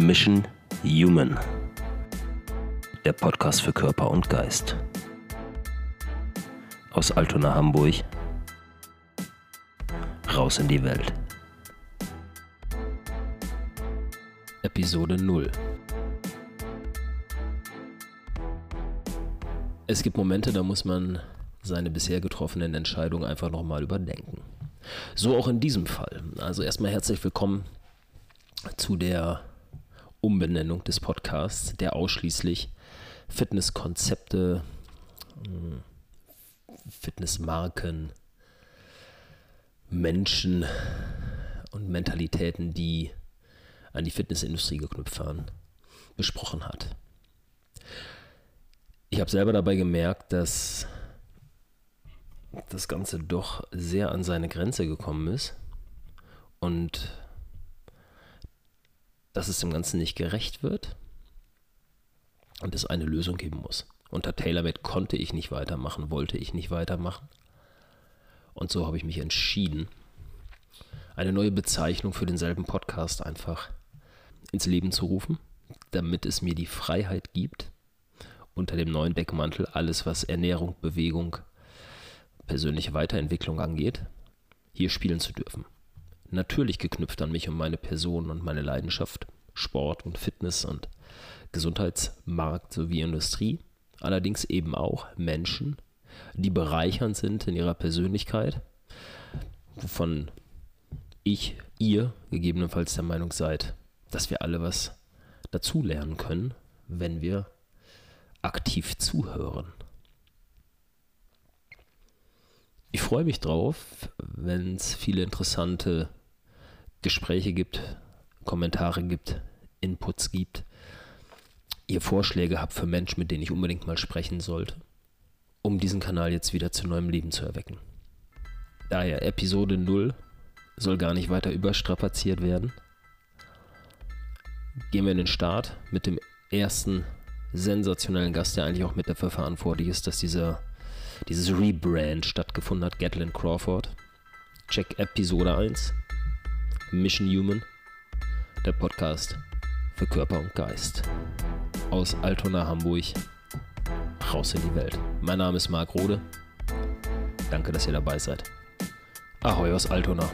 Mission Human. Der Podcast für Körper und Geist. Aus Altona, Hamburg. Raus in die Welt. Episode 0. Es gibt Momente, da muss man seine bisher getroffenen Entscheidungen einfach nochmal überdenken. So auch in diesem Fall. Also erstmal herzlich willkommen zu der Umbenennung des Podcasts, der ausschließlich Fitnesskonzepte, hm, Fitnessmarken, Menschen und Mentalitäten, die an die Fitnessindustrie geknüpft waren, besprochen hat. Ich habe selber dabei gemerkt, dass das Ganze doch sehr an seine Grenze gekommen ist und dass es dem Ganzen nicht gerecht wird und es eine Lösung geben muss. Unter TaylorMade konnte ich nicht weitermachen, wollte ich nicht weitermachen. Und so habe ich mich entschieden, eine neue Bezeichnung für denselben Podcast einfach ins Leben zu rufen, damit es mir die Freiheit gibt, unter dem neuen Deckmantel alles, was Ernährung, Bewegung, persönliche Weiterentwicklung angeht, hier spielen zu dürfen. Natürlich geknüpft an mich und meine Person und meine Leidenschaft, Sport und Fitness und Gesundheitsmarkt sowie Industrie, allerdings eben auch Menschen, die bereichernd sind in ihrer Persönlichkeit, wovon ich, ihr gegebenenfalls der Meinung seid, dass wir alle was dazulernen können, wenn wir aktiv zuhören. Ich freue mich drauf, wenn es viele interessante Gespräche gibt, Kommentare gibt, Inputs gibt, ihr Vorschläge habt für Menschen, mit denen ich unbedingt mal sprechen sollte, um diesen Kanal jetzt wieder zu neuem Leben zu erwecken. Daher Episode 0 soll gar nicht weiter überstrapaziert werden. Gehen wir in den Start mit dem ersten sensationellen Gast, der eigentlich auch mit dafür verantwortlich ist, dass dieser dieses Rebrand stattgefunden hat, Gatlin Crawford. Check Episode 1, Mission Human, der Podcast für Körper und Geist. Aus Altona, Hamburg, raus in die Welt. Mein Name ist Marc Rode. Danke, dass ihr dabei seid. Ahoi aus Altona.